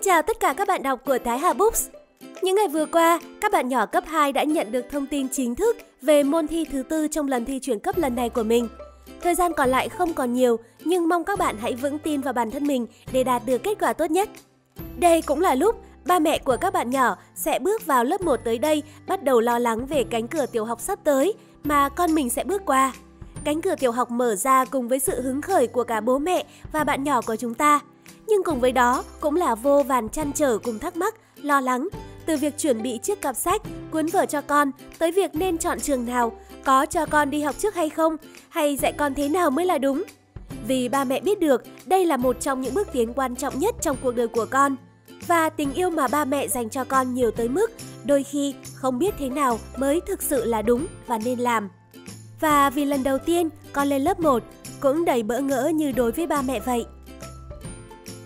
Xin chào tất cả các bạn đọc của Thái Hà Books. Những ngày vừa qua, các bạn nhỏ cấp 2 đã nhận được thông tin chính thức về môn thi thứ tư trong lần thi chuyển cấp lần này của mình. Thời gian còn lại không còn nhiều, nhưng mong các bạn hãy vững tin vào bản thân mình để đạt được kết quả tốt nhất. Đây cũng là lúc ba mẹ của các bạn nhỏ sẽ bước vào lớp 1 tới đây bắt đầu lo lắng về cánh cửa tiểu học sắp tới mà con mình sẽ bước qua. Cánh cửa tiểu học mở ra cùng với sự hứng khởi của cả bố mẹ và bạn nhỏ của chúng ta. Nhưng cùng với đó cũng là vô vàn chăn trở cùng thắc mắc, lo lắng. Từ việc chuẩn bị chiếc cặp sách, cuốn vở cho con tới việc nên chọn trường nào, có cho con đi học trước hay không, hay dạy con thế nào mới là đúng. Vì ba mẹ biết được đây là một trong những bước tiến quan trọng nhất trong cuộc đời của con. Và tình yêu mà ba mẹ dành cho con nhiều tới mức đôi khi không biết thế nào mới thực sự là đúng và nên làm. Và vì lần đầu tiên con lên lớp 1 cũng đầy bỡ ngỡ như đối với ba mẹ vậy.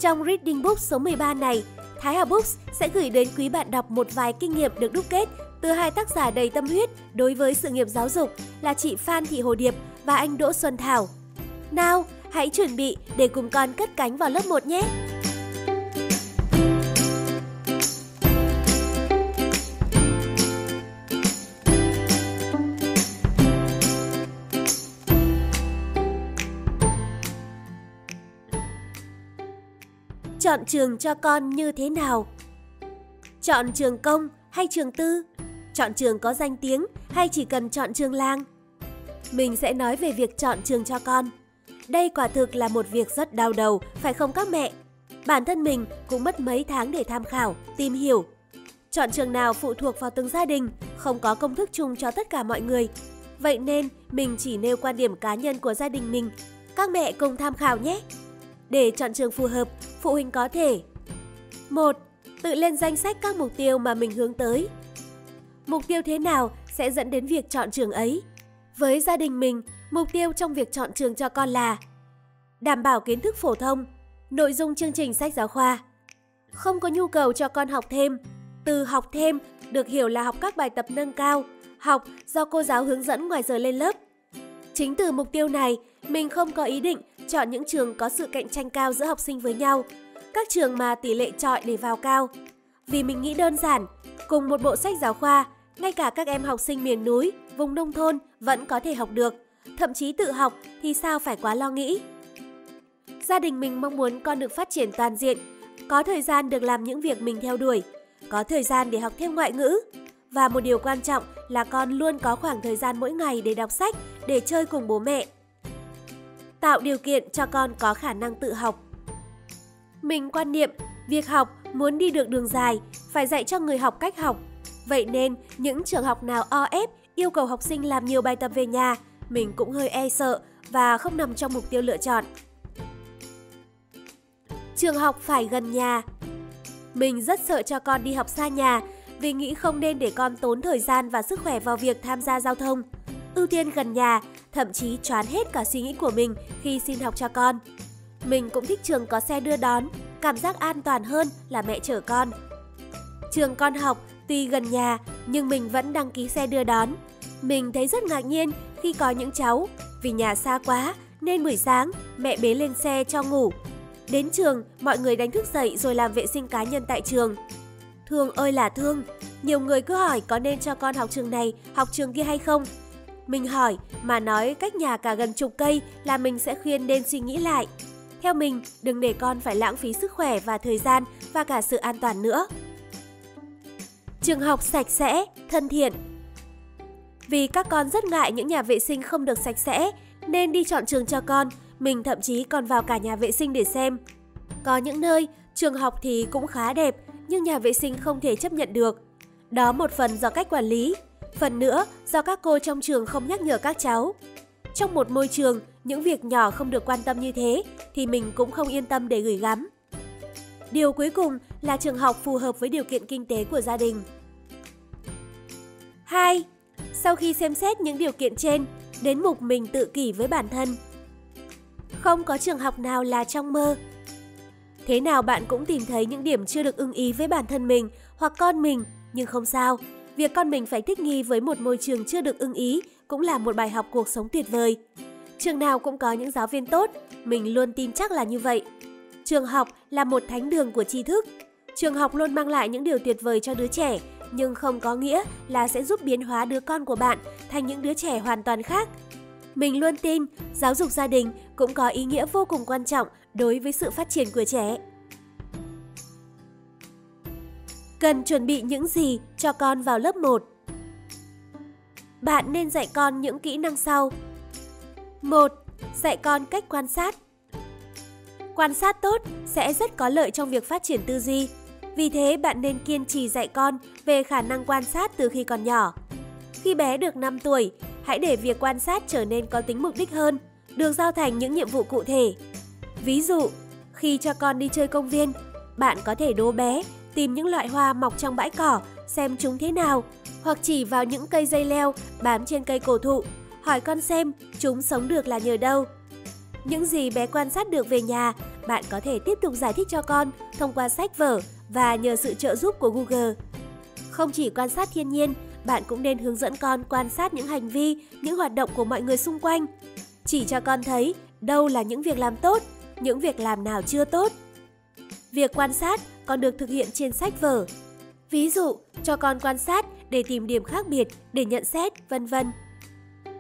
Trong Reading Book số 13 này, Thái Hà Books sẽ gửi đến quý bạn đọc một vài kinh nghiệm được đúc kết từ hai tác giả đầy tâm huyết đối với sự nghiệp giáo dục là chị Phan Thị Hồ Điệp và anh Đỗ Xuân Thảo. Nào, hãy chuẩn bị để cùng con cất cánh vào lớp 1 nhé! Chọn trường cho con như thế nào? Chọn trường công hay trường tư? Chọn trường có danh tiếng hay chỉ cần chọn trường làng? Mình sẽ nói về việc chọn trường cho con. Đây quả thực là một việc rất đau đầu, phải không các mẹ? Bản thân mình cũng mất mấy tháng để tham khảo, tìm hiểu. Chọn trường nào phụ thuộc vào từng gia đình, không có công thức chung cho tất cả mọi người. Vậy nên mình chỉ nêu quan điểm cá nhân của gia đình mình. Các mẹ cùng tham khảo nhé! Để chọn trường phù hợp, phụ huynh có thể 1. Tự lên danh sách các mục tiêu mà mình hướng tới. Mục tiêu thế nào sẽ dẫn đến việc chọn trường ấy? Với gia đình mình, mục tiêu trong việc chọn trường cho con là đảm bảo kiến thức phổ thông, nội dung chương trình sách giáo khoa. Không có nhu cầu cho con học thêm. Từ học thêm được hiểu là học các bài tập nâng cao, học do cô giáo hướng dẫn ngoài giờ lên lớp. Chính từ mục tiêu này, mình không có ý định chọn những trường có sự cạnh tranh cao giữa học sinh với nhau, các trường mà tỷ lệ trọi để vào cao. Vì mình nghĩ đơn giản, cùng một bộ sách giáo khoa, ngay cả các em học sinh miền núi, vùng nông thôn vẫn có thể học được, thậm chí tự học thì sao phải quá lo nghĩ. Gia đình mình mong muốn con được phát triển toàn diện, có thời gian được làm những việc mình theo đuổi, có thời gian để học thêm ngoại ngữ. Và một điều quan trọng là con luôn có khoảng thời gian mỗi ngày để đọc sách, để chơi cùng bố mẹ tạo điều kiện cho con có khả năng tự học. Mình quan niệm, việc học muốn đi được đường dài, phải dạy cho người học cách học. Vậy nên, những trường học nào o ép yêu cầu học sinh làm nhiều bài tập về nhà, mình cũng hơi e sợ và không nằm trong mục tiêu lựa chọn. Trường học phải gần nhà Mình rất sợ cho con đi học xa nhà vì nghĩ không nên để con tốn thời gian và sức khỏe vào việc tham gia giao thông. Ưu tiên gần nhà thậm chí choán hết cả suy nghĩ của mình khi xin học cho con. Mình cũng thích trường có xe đưa đón, cảm giác an toàn hơn là mẹ chở con. Trường con học tuy gần nhà nhưng mình vẫn đăng ký xe đưa đón. Mình thấy rất ngạc nhiên khi có những cháu vì nhà xa quá nên buổi sáng mẹ bế lên xe cho ngủ. Đến trường, mọi người đánh thức dậy rồi làm vệ sinh cá nhân tại trường. Thương ơi là thương, nhiều người cứ hỏi có nên cho con học trường này, học trường kia hay không mình hỏi mà nói cách nhà cả gần chục cây là mình sẽ khuyên nên suy nghĩ lại. Theo mình, đừng để con phải lãng phí sức khỏe và thời gian và cả sự an toàn nữa. Trường học sạch sẽ, thân thiện Vì các con rất ngại những nhà vệ sinh không được sạch sẽ, nên đi chọn trường cho con, mình thậm chí còn vào cả nhà vệ sinh để xem. Có những nơi, trường học thì cũng khá đẹp, nhưng nhà vệ sinh không thể chấp nhận được. Đó một phần do cách quản lý, Phần nữa, do các cô trong trường không nhắc nhở các cháu. Trong một môi trường, những việc nhỏ không được quan tâm như thế thì mình cũng không yên tâm để gửi gắm. Điều cuối cùng là trường học phù hợp với điều kiện kinh tế của gia đình. 2. Sau khi xem xét những điều kiện trên, đến mục mình tự kỷ với bản thân. Không có trường học nào là trong mơ. Thế nào bạn cũng tìm thấy những điểm chưa được ưng ý với bản thân mình hoặc con mình, nhưng không sao, Việc con mình phải thích nghi với một môi trường chưa được ưng ý cũng là một bài học cuộc sống tuyệt vời. Trường nào cũng có những giáo viên tốt, mình luôn tin chắc là như vậy. Trường học là một thánh đường của tri thức. Trường học luôn mang lại những điều tuyệt vời cho đứa trẻ, nhưng không có nghĩa là sẽ giúp biến hóa đứa con của bạn thành những đứa trẻ hoàn toàn khác. Mình luôn tin giáo dục gia đình cũng có ý nghĩa vô cùng quan trọng đối với sự phát triển của trẻ. Cần chuẩn bị những gì cho con vào lớp 1? Bạn nên dạy con những kỹ năng sau. 1. Dạy con cách quan sát. Quan sát tốt sẽ rất có lợi trong việc phát triển tư duy. Vì thế bạn nên kiên trì dạy con về khả năng quan sát từ khi còn nhỏ. Khi bé được 5 tuổi, hãy để việc quan sát trở nên có tính mục đích hơn, được giao thành những nhiệm vụ cụ thể. Ví dụ, khi cho con đi chơi công viên, bạn có thể đố bé tìm những loại hoa mọc trong bãi cỏ xem chúng thế nào, hoặc chỉ vào những cây dây leo bám trên cây cổ thụ, hỏi con xem chúng sống được là nhờ đâu. Những gì bé quan sát được về nhà, bạn có thể tiếp tục giải thích cho con thông qua sách vở và nhờ sự trợ giúp của Google. Không chỉ quan sát thiên nhiên, bạn cũng nên hướng dẫn con quan sát những hành vi, những hoạt động của mọi người xung quanh. Chỉ cho con thấy đâu là những việc làm tốt, những việc làm nào chưa tốt. Việc quan sát còn được thực hiện trên sách vở. Ví dụ, cho con quan sát để tìm điểm khác biệt, để nhận xét, vân vân.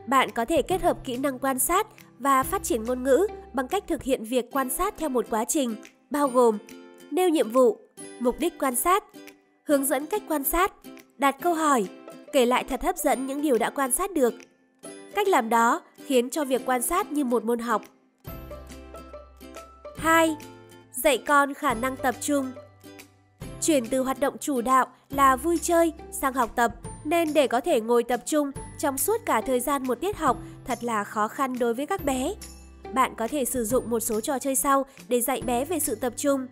Bạn có thể kết hợp kỹ năng quan sát và phát triển ngôn ngữ bằng cách thực hiện việc quan sát theo một quá trình, bao gồm nêu nhiệm vụ, mục đích quan sát, hướng dẫn cách quan sát, đặt câu hỏi, kể lại thật hấp dẫn những điều đã quan sát được. Cách làm đó khiến cho việc quan sát như một môn học. 2. Dạy con khả năng tập trung. Chuyển từ hoạt động chủ đạo là vui chơi sang học tập nên để có thể ngồi tập trung trong suốt cả thời gian một tiết học thật là khó khăn đối với các bé. Bạn có thể sử dụng một số trò chơi sau để dạy bé về sự tập trung.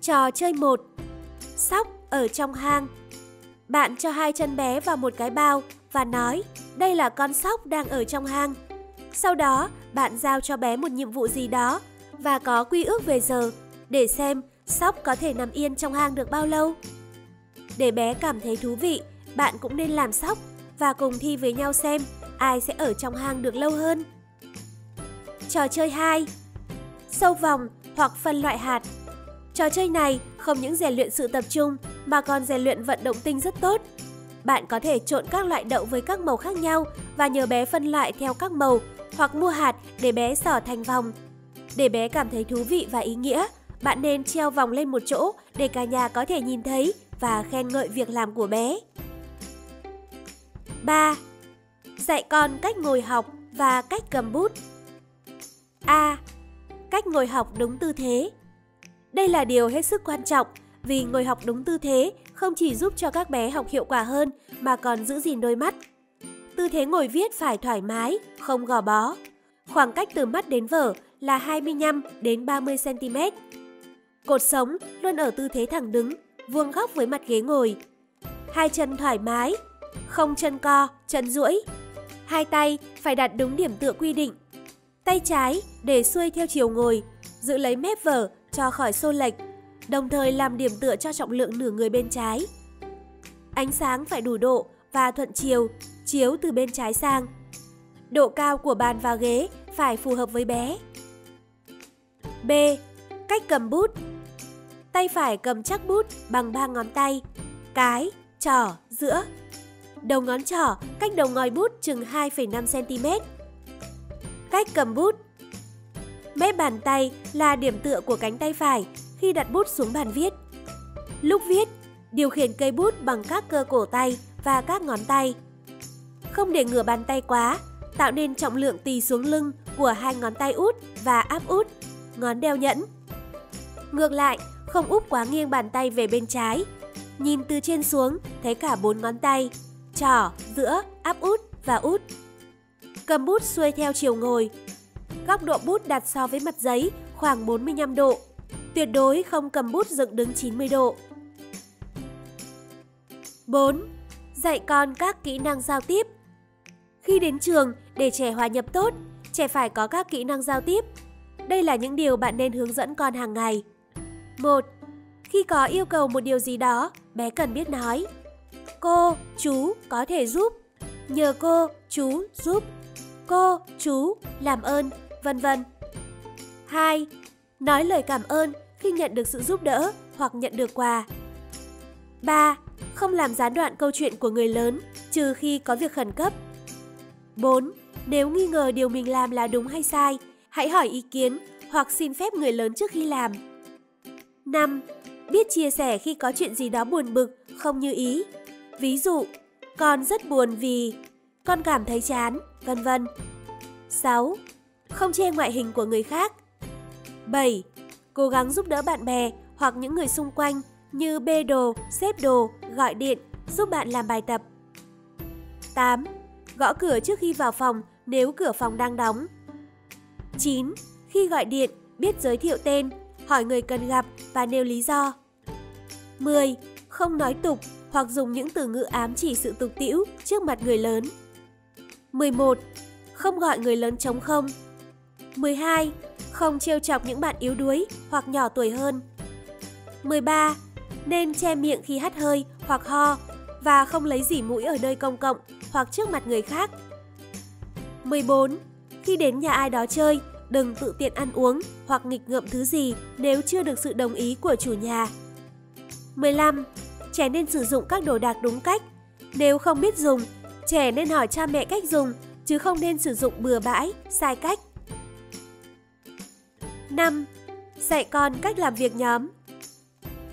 Trò chơi 1 Sóc ở trong hang Bạn cho hai chân bé vào một cái bao và nói đây là con sóc đang ở trong hang. Sau đó, bạn giao cho bé một nhiệm vụ gì đó và có quy ước về giờ để xem sóc có thể nằm yên trong hang được bao lâu. Để bé cảm thấy thú vị, bạn cũng nên làm sóc và cùng thi với nhau xem ai sẽ ở trong hang được lâu hơn. Trò chơi 2 Sâu vòng hoặc phân loại hạt Trò chơi này không những rèn luyện sự tập trung mà còn rèn luyện vận động tinh rất tốt. Bạn có thể trộn các loại đậu với các màu khác nhau và nhờ bé phân loại theo các màu hoặc mua hạt để bé sỏ thành vòng. Để bé cảm thấy thú vị và ý nghĩa, bạn nên treo vòng lên một chỗ để cả nhà có thể nhìn thấy và khen ngợi việc làm của bé. 3. Dạy con cách ngồi học và cách cầm bút. A. Cách ngồi học đúng tư thế. Đây là điều hết sức quan trọng vì ngồi học đúng tư thế không chỉ giúp cho các bé học hiệu quả hơn mà còn giữ gìn đôi mắt. Tư thế ngồi viết phải thoải mái, không gò bó. Khoảng cách từ mắt đến vở là 25 đến 30 cm. Cột sống luôn ở tư thế thẳng đứng, vuông góc với mặt ghế ngồi. Hai chân thoải mái, không chân co, chân duỗi. Hai tay phải đặt đúng điểm tựa quy định. Tay trái để xuôi theo chiều ngồi, giữ lấy mép vở cho khỏi xô lệch, đồng thời làm điểm tựa cho trọng lượng nửa người bên trái. Ánh sáng phải đủ độ và thuận chiều, chiếu từ bên trái sang. Độ cao của bàn và ghế phải phù hợp với bé. B. Cách cầm bút Tay phải cầm chắc bút bằng ba ngón tay, cái, trỏ, giữa. Đầu ngón trỏ cách đầu ngòi bút chừng 2,5cm. Cách cầm bút Mép bàn tay là điểm tựa của cánh tay phải khi đặt bút xuống bàn viết. Lúc viết, điều khiển cây bút bằng các cơ cổ tay và các ngón tay. Không để ngửa bàn tay quá, tạo nên trọng lượng tì xuống lưng của hai ngón tay út và áp út, ngón đeo nhẫn. Ngược lại, không úp quá nghiêng bàn tay về bên trái. Nhìn từ trên xuống, thấy cả bốn ngón tay, trỏ, giữa, áp út và út. Cầm bút xuôi theo chiều ngồi. Góc độ bút đặt so với mặt giấy khoảng 45 độ. Tuyệt đối không cầm bút dựng đứng 90 độ. 4. Dạy con các kỹ năng giao tiếp. Khi đến trường, để trẻ hòa nhập tốt, trẻ phải có các kỹ năng giao tiếp. Đây là những điều bạn nên hướng dẫn con hàng ngày. 1. Khi có yêu cầu một điều gì đó, bé cần biết nói Cô, chú có thể giúp Nhờ cô, chú giúp Cô, chú, làm ơn, vân vân 2. Nói lời cảm ơn khi nhận được sự giúp đỡ hoặc nhận được quà. 3. Không làm gián đoạn câu chuyện của người lớn, trừ khi có việc khẩn cấp. 4. Nếu nghi ngờ điều mình làm là đúng hay sai, hãy hỏi ý kiến hoặc xin phép người lớn trước khi làm. 5. Biết chia sẻ khi có chuyện gì đó buồn bực, không như ý. Ví dụ, con rất buồn vì con cảm thấy chán, vân vân. 6. Không chê ngoại hình của người khác. 7. Cố gắng giúp đỡ bạn bè hoặc những người xung quanh như bê đồ, xếp đồ, gọi điện, giúp bạn làm bài tập. 8. Gõ cửa trước khi vào phòng nếu cửa phòng đang đóng. 9. Khi gọi điện, biết giới thiệu tên, hỏi người cần gặp và nêu lý do. 10. Không nói tục hoặc dùng những từ ngữ ám chỉ sự tục tĩu trước mặt người lớn. 11. Không gọi người lớn trống không. 12. Không trêu chọc những bạn yếu đuối hoặc nhỏ tuổi hơn. 13. Nên che miệng khi hắt hơi hoặc ho và không lấy dỉ mũi ở nơi công cộng hoặc trước mặt người khác. 14. Khi đến nhà ai đó chơi, đừng tự tiện ăn uống hoặc nghịch ngợm thứ gì nếu chưa được sự đồng ý của chủ nhà. 15. Trẻ nên sử dụng các đồ đạc đúng cách. Nếu không biết dùng, trẻ nên hỏi cha mẹ cách dùng, chứ không nên sử dụng bừa bãi, sai cách. 5. Dạy con cách làm việc nhóm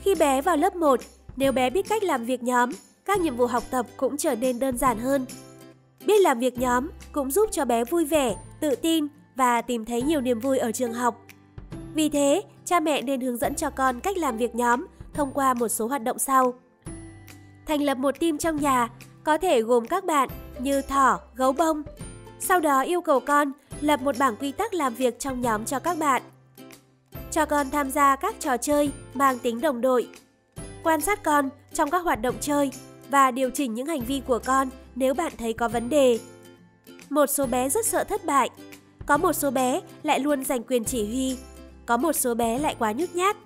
Khi bé vào lớp 1, nếu bé biết cách làm việc nhóm, các nhiệm vụ học tập cũng trở nên đơn giản hơn. Biết làm việc nhóm cũng giúp cho bé vui vẻ, tự tin và tìm thấy nhiều niềm vui ở trường học. Vì thế, cha mẹ nên hướng dẫn cho con cách làm việc nhóm thông qua một số hoạt động sau. Thành lập một team trong nhà, có thể gồm các bạn như thỏ, gấu bông. Sau đó yêu cầu con lập một bảng quy tắc làm việc trong nhóm cho các bạn. Cho con tham gia các trò chơi mang tính đồng đội. Quan sát con trong các hoạt động chơi và điều chỉnh những hành vi của con nếu bạn thấy có vấn đề. Một số bé rất sợ thất bại, có một số bé lại luôn giành quyền chỉ huy, có một số bé lại quá nhút nhát.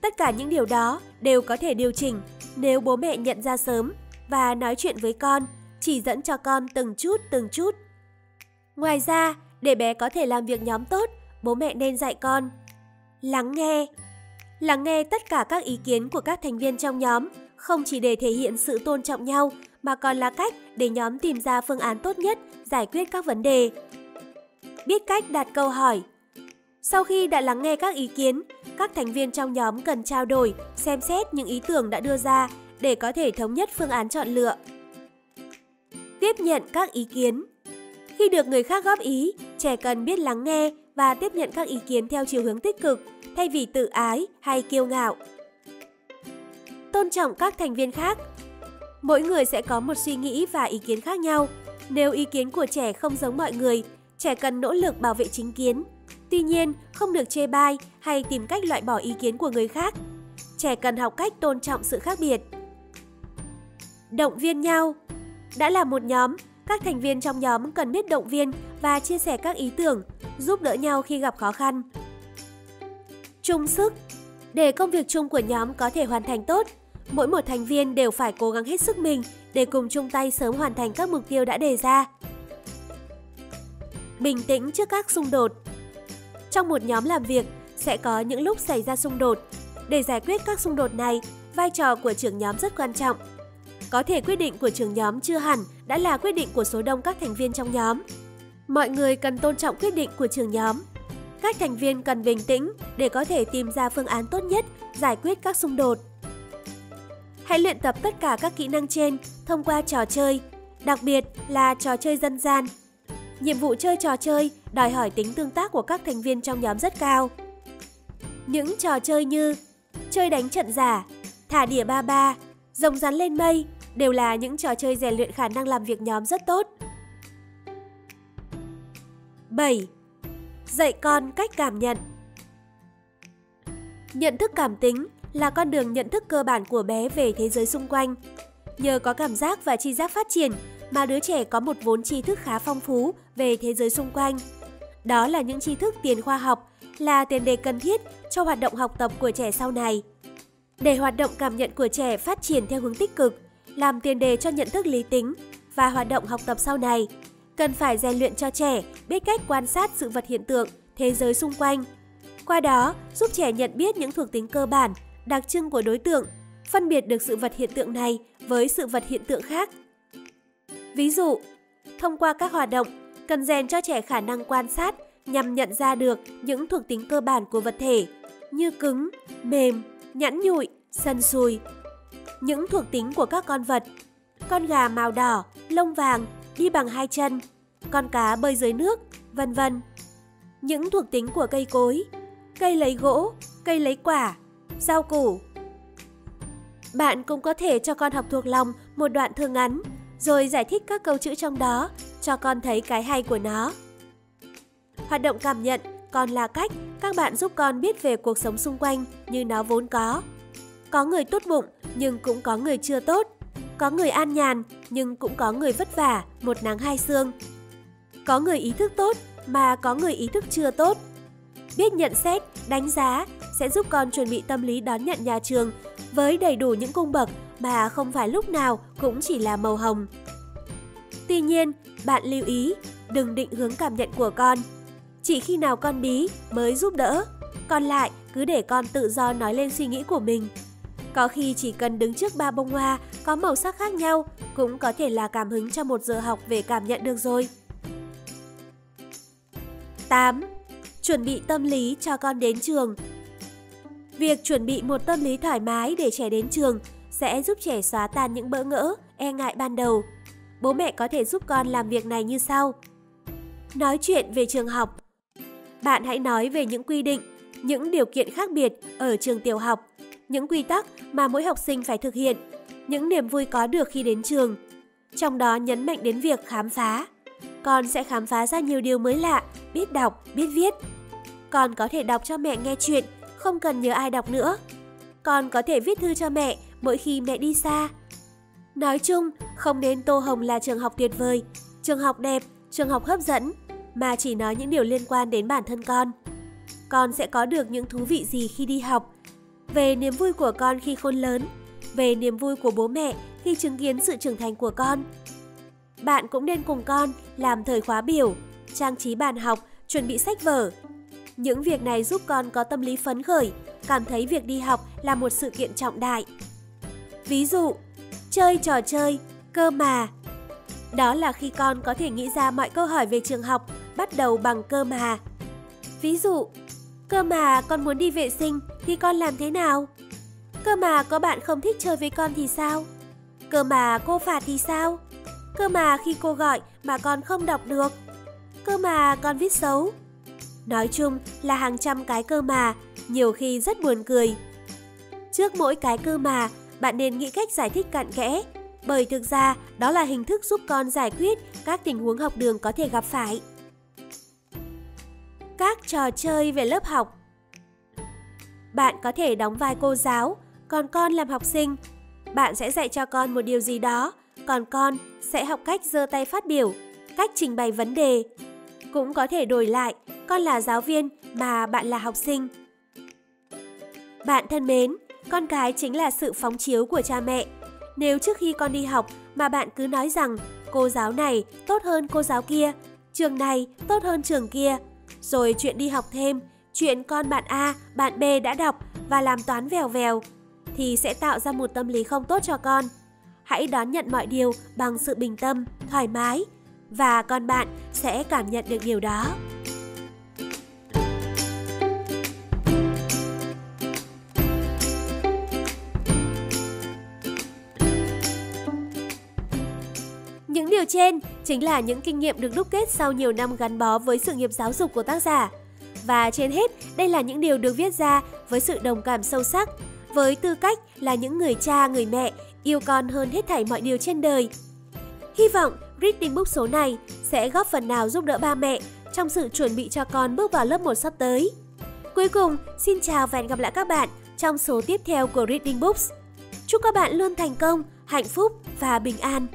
Tất cả những điều đó đều có thể điều chỉnh nếu bố mẹ nhận ra sớm và nói chuyện với con, chỉ dẫn cho con từng chút từng chút. Ngoài ra, để bé có thể làm việc nhóm tốt, bố mẹ nên dạy con lắng nghe. Lắng nghe tất cả các ý kiến của các thành viên trong nhóm, không chỉ để thể hiện sự tôn trọng nhau mà còn là cách để nhóm tìm ra phương án tốt nhất giải quyết các vấn đề. Biết cách đặt câu hỏi Sau khi đã lắng nghe các ý kiến, các thành viên trong nhóm cần trao đổi, xem xét những ý tưởng đã đưa ra để có thể thống nhất phương án chọn lựa. Tiếp nhận các ý kiến Khi được người khác góp ý, trẻ cần biết lắng nghe và tiếp nhận các ý kiến theo chiều hướng tích cực thay vì tự ái hay kiêu ngạo. Tôn trọng các thành viên khác Mỗi người sẽ có một suy nghĩ và ý kiến khác nhau. Nếu ý kiến của trẻ không giống mọi người, trẻ cần nỗ lực bảo vệ chính kiến. Tuy nhiên, không được chê bai hay tìm cách loại bỏ ý kiến của người khác. Trẻ cần học cách tôn trọng sự khác biệt. Động viên nhau Đã là một nhóm, các thành viên trong nhóm cần biết động viên và chia sẻ các ý tưởng, giúp đỡ nhau khi gặp khó khăn. Chung sức Để công việc chung của nhóm có thể hoàn thành tốt, mỗi một thành viên đều phải cố gắng hết sức mình để cùng chung tay sớm hoàn thành các mục tiêu đã đề ra. Bình tĩnh trước các xung đột Trong một nhóm làm việc, sẽ có những lúc xảy ra xung đột. Để giải quyết các xung đột này, vai trò của trưởng nhóm rất quan trọng. Có thể quyết định của trưởng nhóm chưa hẳn đã là quyết định của số đông các thành viên trong nhóm. Mọi người cần tôn trọng quyết định của trưởng nhóm. Các thành viên cần bình tĩnh để có thể tìm ra phương án tốt nhất giải quyết các xung đột. Hãy luyện tập tất cả các kỹ năng trên thông qua trò chơi, đặc biệt là trò chơi dân gian. Nhiệm vụ chơi trò chơi đòi hỏi tính tương tác của các thành viên trong nhóm rất cao. Những trò chơi như chơi đánh trận giả, thả đĩa ba ba, rồng rắn lên mây đều là những trò chơi rèn luyện khả năng làm việc nhóm rất tốt. 7. Dạy con cách cảm nhận Nhận thức cảm tính là con đường nhận thức cơ bản của bé về thế giới xung quanh. Nhờ có cảm giác và tri giác phát triển mà đứa trẻ có một vốn tri thức khá phong phú về thế giới xung quanh. Đó là những tri thức tiền khoa học, là tiền đề cần thiết cho hoạt động học tập của trẻ sau này. Để hoạt động cảm nhận của trẻ phát triển theo hướng tích cực, làm tiền đề cho nhận thức lý tính và hoạt động học tập sau này, cần phải rèn luyện cho trẻ biết cách quan sát sự vật hiện tượng, thế giới xung quanh. Qua đó, giúp trẻ nhận biết những thuộc tính cơ bản đặc trưng của đối tượng, phân biệt được sự vật hiện tượng này với sự vật hiện tượng khác. Ví dụ, thông qua các hoạt động, cần rèn cho trẻ khả năng quan sát nhằm nhận ra được những thuộc tính cơ bản của vật thể như cứng, mềm, nhẵn nhụi, sần sùi. Những thuộc tính của các con vật con gà màu đỏ, lông vàng, đi bằng hai chân, con cá bơi dưới nước, vân vân. Những thuộc tính của cây cối, cây lấy gỗ, cây lấy quả, rau củ. Bạn cũng có thể cho con học thuộc lòng một đoạn thơ ngắn, rồi giải thích các câu chữ trong đó, cho con thấy cái hay của nó. Hoạt động cảm nhận còn là cách các bạn giúp con biết về cuộc sống xung quanh như nó vốn có. Có người tốt bụng nhưng cũng có người chưa tốt. Có người an nhàn nhưng cũng có người vất vả, một nắng hai sương. Có người ý thức tốt mà có người ý thức chưa tốt. Biết nhận xét, đánh giá sẽ giúp con chuẩn bị tâm lý đón nhận nhà trường với đầy đủ những cung bậc mà không phải lúc nào cũng chỉ là màu hồng. Tuy nhiên, bạn lưu ý, đừng định hướng cảm nhận của con. Chỉ khi nào con bí mới giúp đỡ, còn lại cứ để con tự do nói lên suy nghĩ của mình. Có khi chỉ cần đứng trước ba bông hoa có màu sắc khác nhau cũng có thể là cảm hứng cho một giờ học về cảm nhận được rồi. 8. Chuẩn bị tâm lý cho con đến trường Việc chuẩn bị một tâm lý thoải mái để trẻ đến trường sẽ giúp trẻ xóa tan những bỡ ngỡ, e ngại ban đầu. Bố mẹ có thể giúp con làm việc này như sau. Nói chuyện về trường học. Bạn hãy nói về những quy định, những điều kiện khác biệt ở trường tiểu học, những quy tắc mà mỗi học sinh phải thực hiện, những niềm vui có được khi đến trường. Trong đó nhấn mạnh đến việc khám phá. Con sẽ khám phá ra nhiều điều mới lạ, biết đọc, biết viết. Con có thể đọc cho mẹ nghe chuyện, không cần nhớ ai đọc nữa. Con có thể viết thư cho mẹ mỗi khi mẹ đi xa. Nói chung, không nên Tô Hồng là trường học tuyệt vời, trường học đẹp, trường học hấp dẫn, mà chỉ nói những điều liên quan đến bản thân con. Con sẽ có được những thú vị gì khi đi học, về niềm vui của con khi khôn lớn, về niềm vui của bố mẹ khi chứng kiến sự trưởng thành của con. Bạn cũng nên cùng con làm thời khóa biểu, trang trí bàn học, chuẩn bị sách vở. Những việc này giúp con có tâm lý phấn khởi, cảm thấy việc đi học là một sự kiện trọng đại. Ví dụ, chơi trò chơi, cơ mà. Đó là khi con có thể nghĩ ra mọi câu hỏi về trường học bắt đầu bằng cơ mà. Ví dụ, cơ mà con muốn đi vệ sinh thì con làm thế nào? Cơ mà có bạn không thích chơi với con thì sao? Cơ mà cô phạt thì sao? Cơ mà khi cô gọi mà con không đọc được? Cơ mà con viết xấu? Nói chung là hàng trăm cái cơ mà, nhiều khi rất buồn cười. Trước mỗi cái cơ mà, bạn nên nghĩ cách giải thích cặn kẽ, bởi thực ra đó là hình thức giúp con giải quyết các tình huống học đường có thể gặp phải. Các trò chơi về lớp học Bạn có thể đóng vai cô giáo, còn con làm học sinh. Bạn sẽ dạy cho con một điều gì đó, còn con sẽ học cách giơ tay phát biểu, cách trình bày vấn đề. Cũng có thể đổi lại, con là giáo viên mà bạn là học sinh. Bạn thân mến, con cái chính là sự phóng chiếu của cha mẹ. Nếu trước khi con đi học mà bạn cứ nói rằng cô giáo này tốt hơn cô giáo kia, trường này tốt hơn trường kia, rồi chuyện đi học thêm, chuyện con bạn A, bạn B đã đọc và làm toán vèo vèo, thì sẽ tạo ra một tâm lý không tốt cho con. Hãy đón nhận mọi điều bằng sự bình tâm, thoải mái và con bạn sẽ cảm nhận được điều đó. Những điều trên chính là những kinh nghiệm được đúc kết sau nhiều năm gắn bó với sự nghiệp giáo dục của tác giả. Và trên hết, đây là những điều được viết ra với sự đồng cảm sâu sắc, với tư cách là những người cha, người mẹ yêu con hơn hết thảy mọi điều trên đời. Hy vọng Reading Book số này sẽ góp phần nào giúp đỡ ba mẹ trong sự chuẩn bị cho con bước vào lớp 1 sắp tới. Cuối cùng, xin chào và hẹn gặp lại các bạn trong số tiếp theo của Reading Books. Chúc các bạn luôn thành công, hạnh phúc và bình an.